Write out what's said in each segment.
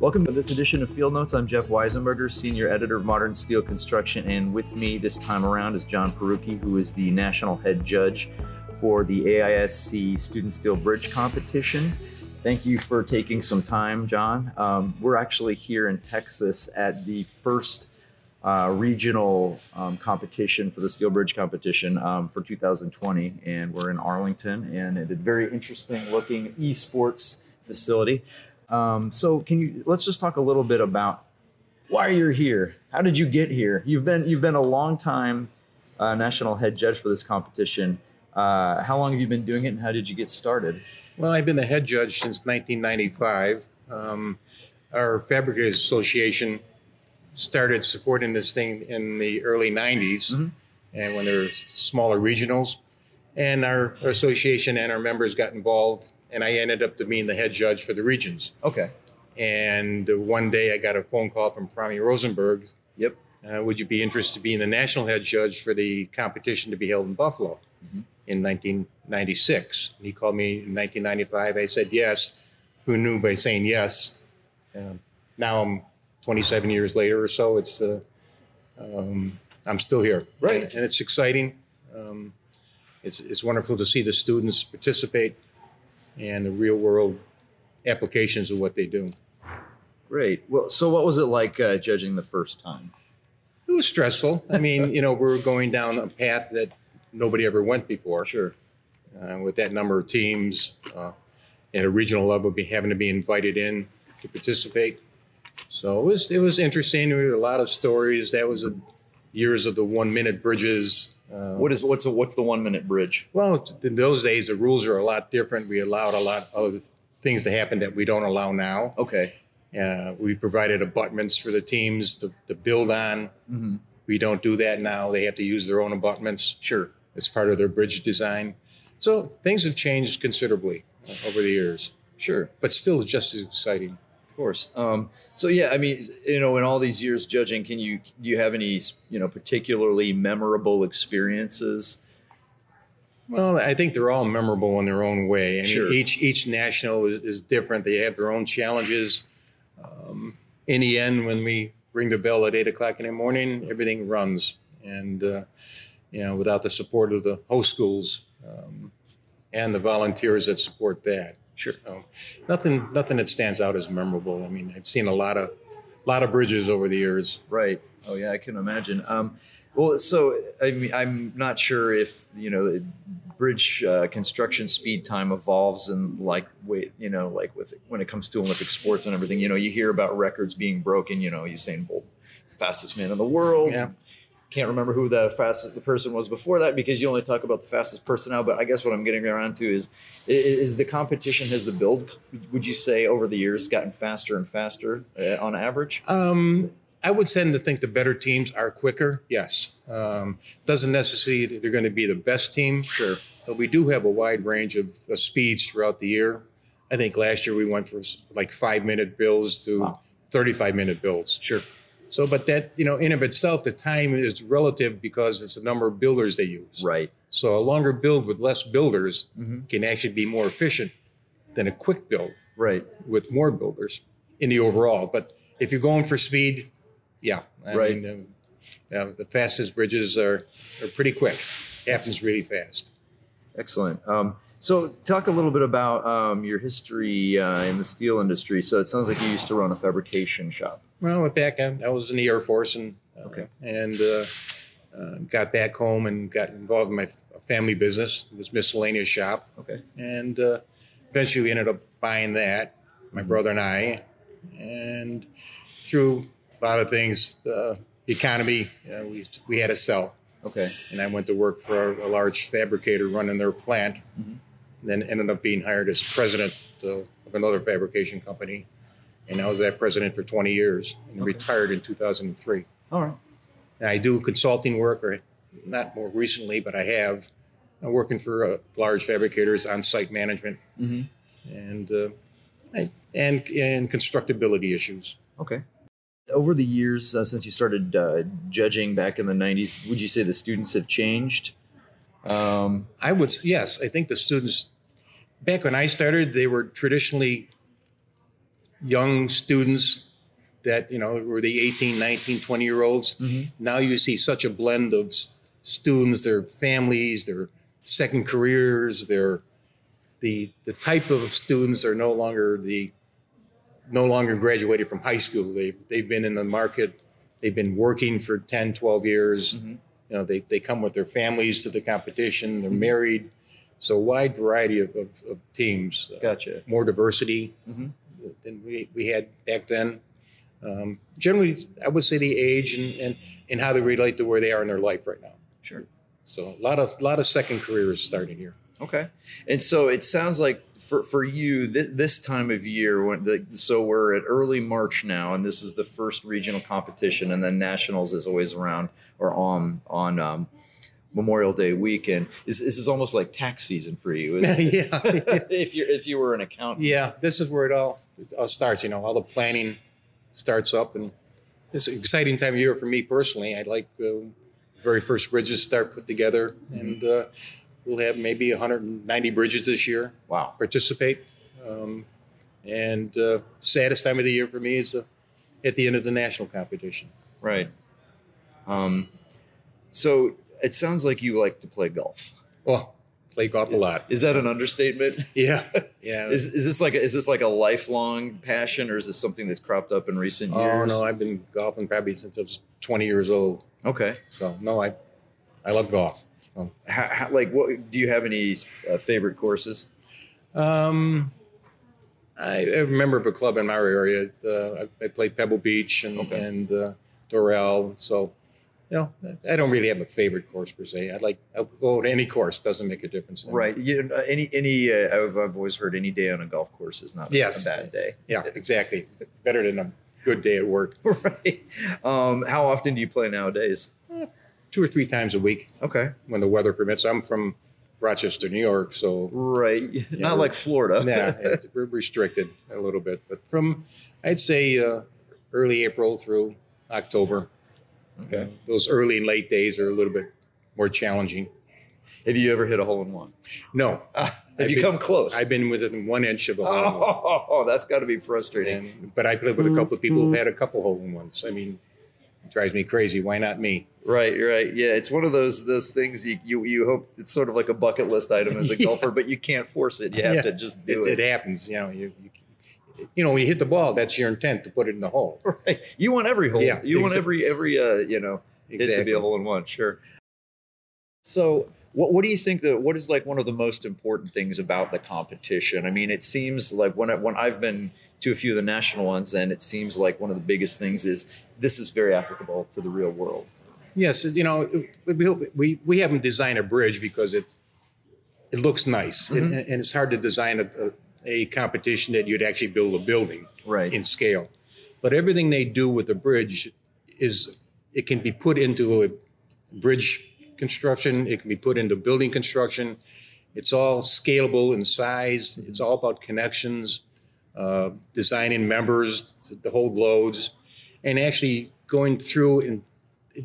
Welcome to this edition of Field Notes. I'm Geoff Weisenberger, Senior Editor of Modern Steel Construction, and with me this time around is John Parucki, who is the National Head Judge for the AISC Student Steel Bridge Competition. Thank you for taking some time, John. Um, we're actually here in Texas at the first uh, regional um, competition for the Steel Bridge competition um, for 2020, and we're in Arlington, and at a very interesting looking esports facility. Um, so, can you let's just talk a little bit about why you're here? How did you get here? You've been you've been a long time uh, national head judge for this competition. Uh, how long have you been doing it, and how did you get started? Well, I've been the head judge since 1995. Um, our Fabricators Association started supporting this thing in the early 90s, Mm-hmm. and when there were smaller regionals, and our association and our members got involved, and I ended up to being the head judge for the regions. Okay. And one day I got a phone call from Fromy Rosenberg. Yep. Uh, would you be interested in being the national head judge for the competition to be held in Buffalo Mhm. in 1996? And he called me in 1995. I said yes. Who knew by saying yes? Um, now I'm 27 years later or so. It's uh, um, I'm still here, Right. And, and it's exciting. Um, it's it's wonderful to see the students participate and the real world applications of what they do. Great. Well, so what was it like uh, judging the first time? It was stressful. I mean, you know, we're going down a path that nobody ever went before. Sure. Uh, with that number of teams uh, at a regional level, be having to be invited in to participate. So it was it was interesting. There were a lot of stories. That was the years of the one minute bridges. Uh, What is what's a, what's the one minute bridge? well, in those days, the rules are a lot different. We allowed a lot of things to happen that we don't allow now. Okay. Uh, we provided abutments for the teams to, to build on. Mm-hmm. We don't do that now. They have to use their own abutments Sure. as part of their bridge design. So things have changed considerably over the years, Sure. but still just as exciting. Of course. Um, so yeah, I mean, you know, in all these years judging, can you do you have any you know particularly memorable experiences? Well, I think they're all memorable in their own way. I mean, Sure. each each national is, is different. They have their own challenges. Um, in the end, when we ring the bell at eight o'clock in the morning, everything runs. And uh, you know, without the support of the host schools um, and the volunteers that support that, Sure. So nothing, nothing that stands out as memorable. I mean, I've seen a lot of, lot of bridges over the years. Right. Oh yeah, I can imagine. Um, well, so I mean, I'm not sure if you know, bridge uh, construction speed time evolves and like wait, you know, like with when it comes to Olympic sports and everything. You know, you hear about records being broken. You know, Usain Bolt, the fastest man in the world. Yeah. Can't remember who the fastest the person was before that because you only talk about the fastest person now. But I guess what I'm getting around to is is the competition has the build would you say over the years gotten faster and faster uh, on average? Um, I would tend to think the better teams are quicker. Yes, um, doesn't necessarily they're going to be the best team. Sure. but we do have a wide range of, of speeds throughout the year. I think last year we went from like five minute builds to Wow. 35 minute builds. Sure. So, but that you know, in of itself, the time is relative because it's the number of builders they use. Right. So a longer build with less builders Mhm. can actually be more efficient than a quick build Right. with more builders in the overall. But if you're going for speed, yeah, I Right. mean, um, uh, the fastest bridges are are pretty quick. Happens really fast. Excellent. Um, so, talk a little bit about um, your history uh, in the steel industry. So, it sounds like you used to run a fabrication shop. Well, I went back. I, I was in the Air Force and uh, Okay. and uh, uh, got back home and got involved in my family business. It was miscellaneous shop, Okay. and uh, eventually we ended up buying that. My brother and I, and through a lot of things, uh, the economy, uh, we we had to sell. Okay. and I went to work for a, a large fabricator running their plant. Mhm. Then ended up being hired as president of another fabrication company, and I was that president for 20 years and Okay. retired in 2003. All right. And I do consulting work, or not more recently, but I have. I'm working for uh, large fabricators on site management hmm and uh, and and constructability issues. Okay. Over the years uh, since you started uh, judging back in the 90s, would you say the students have changed? Um, I would yes, I think the students back when I started, they were traditionally young students that you know were the 18 19 20 year olds Mhm. now you see such a blend of students their families their second careers their the the type of students are no longer the no longer graduated from high school they they've been in the market they've been working for 10 12 years Mhm. You know they, they come with their families to the competition they're Mhm. married so a wide variety of, of, of teams uh, Gotcha. more diversity Mhm. than we, we had back then. Um, generally, I would say the age and, and, and how they relate to where they are in their life right now. Sure. So a lot of lot of second careers starting here. Okay. And so it sounds like for, for you this, this time of year when the, so we're at early March now and this is the first regional competition and then nationals is always around or on on um, Memorial Day weekend. Is this is almost like tax season for you? Is yeah, if you if you were an accountant. yeah. This is where it all it all starts. You know, all the planning starts up, and it's an exciting time of year for me personally. I'd like uh, very first bridges start put together, and uh, we'll have maybe 190 bridges this year. Wow. participate. Um, and uh, saddest time of the year for me is uh, at the end of the national competition. Right. Um, so it sounds like you like to play golf. Well, play golf a lot. Is that an understatement? Yeah, yeah. Is, is this like a, is this like a lifelong passion, or is this something that's cropped up in recent oh years? no, I've been golfing probably since I was 20 years old. okay. So no, I I love golf. So, How, how, like, what do you have any uh, favorite courses? um, I, I'm a member of a club in my area. Uh, I, I played Pebble Beach and Okay. and uh, Doral. So. You know, I don't really have a favorite course per se. I'd like I'll go to any course. Doesn't make a difference. Right. You know, any any uh, I've, I've always heard any day on a golf course is not Yes. a bad day. Yeah, exactly. Better than a good day at work. right. Um, how often do you play nowadays? Two or three times a week Okay. when the weather permits. I'm from Rochester, New York, so Right. not like Florida. yeah, we're restricted a little bit. But from I'd say uh, early April through October. okay. Uh, those early and late days are a little bit more challenging. Have you ever hit a hole in one? No, have I've you been- come close? I've been within one inch of a hole. in one. Oh, that's got to be frustrating. And, but I played with a couple of people who've had a couple hole in ones. I mean, it drives me crazy. Why not me? Right, right. Yeah, it's one of those those things you you, you hope it's sort of like a bucket list item as a Yeah. golfer, but you can't force it. You have Yeah. to just do It, it. it happens. You know, you, you you know when you hit the ball, that's your intent to put it in the hole. Right. You want every hole. Yeah, you want every every uh, you know it to be a hole in one. Sure. So, what what do you think that what is like one of the most important things about the competition? I mean, it seems like when I, when I've been to a few of the national ones, and it seems like one of the biggest things is this is very applicable to the real world. Yes, you know, we, we, we haven't designed a bridge because it it looks nice, mm-hmm. and, and it's hard to design a, a, a competition that you'd actually build a building Right. in scale. But everything they do with a bridge is it can be put into a bridge construction. It can be put into building construction. It's all scalable in size. It's all about connections, uh, designing members to, to hold loads, and actually going through and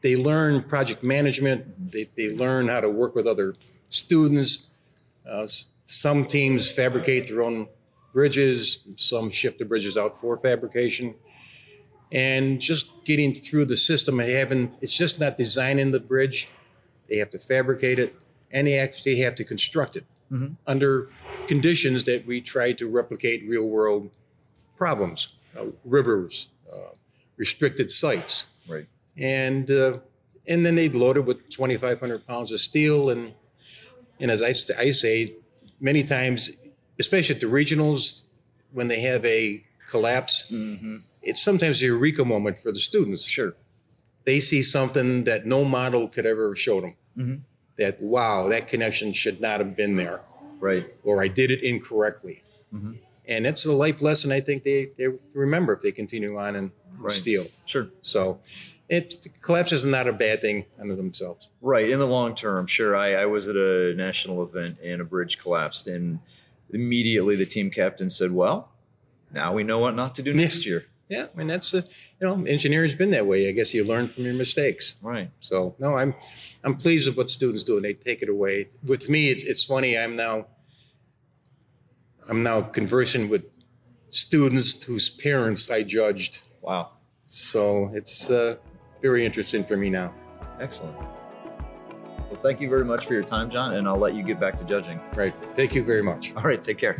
they learn project management. They, they learn how to work with other students. Uh, some teams fabricate their own bridges. Some ship the bridges out for fabrication. And just getting through the system, and having it's just not designing the bridge. They have to fabricate it, and they actually have to construct it Mhm. under conditions that we try to replicate real world problems, uh, rivers, uh, restricted sites Right. and uh, and then they'd load it with 2,500 pounds of steel, and and as I, I say, many times, especially at the regionals, when they have a collapse, Mm-hmm. it's sometimes a eureka moment for the students. Sure. They see something that no model could ever have showed them. Mhm. That wow, that connection should not have been there, Right. or I did it incorrectly. Mhm. And that's a life lesson I think they, they remember if they continue on in Right. steel. Sure. So it collapses is not a bad thing unto themselves. Right. In the long term, sure. I, I was at a national event and a bridge collapsed, and immediately the team captain said, "Well, now we know what not to do next year." Yeah, I mean that's the you know engineering's been that way. I guess you learn from your mistakes. Right. So no, I'm I'm pleased with what students do and they take it away. With me, it's, it's funny. I'm now I'm now conversing with students whose parents I judged. Wow. So it's uh, very interesting for me now. Excellent. Well, thank you very much for your time, John, and I'll let you get back to judging. Right. Thank you very much. All right. Take care.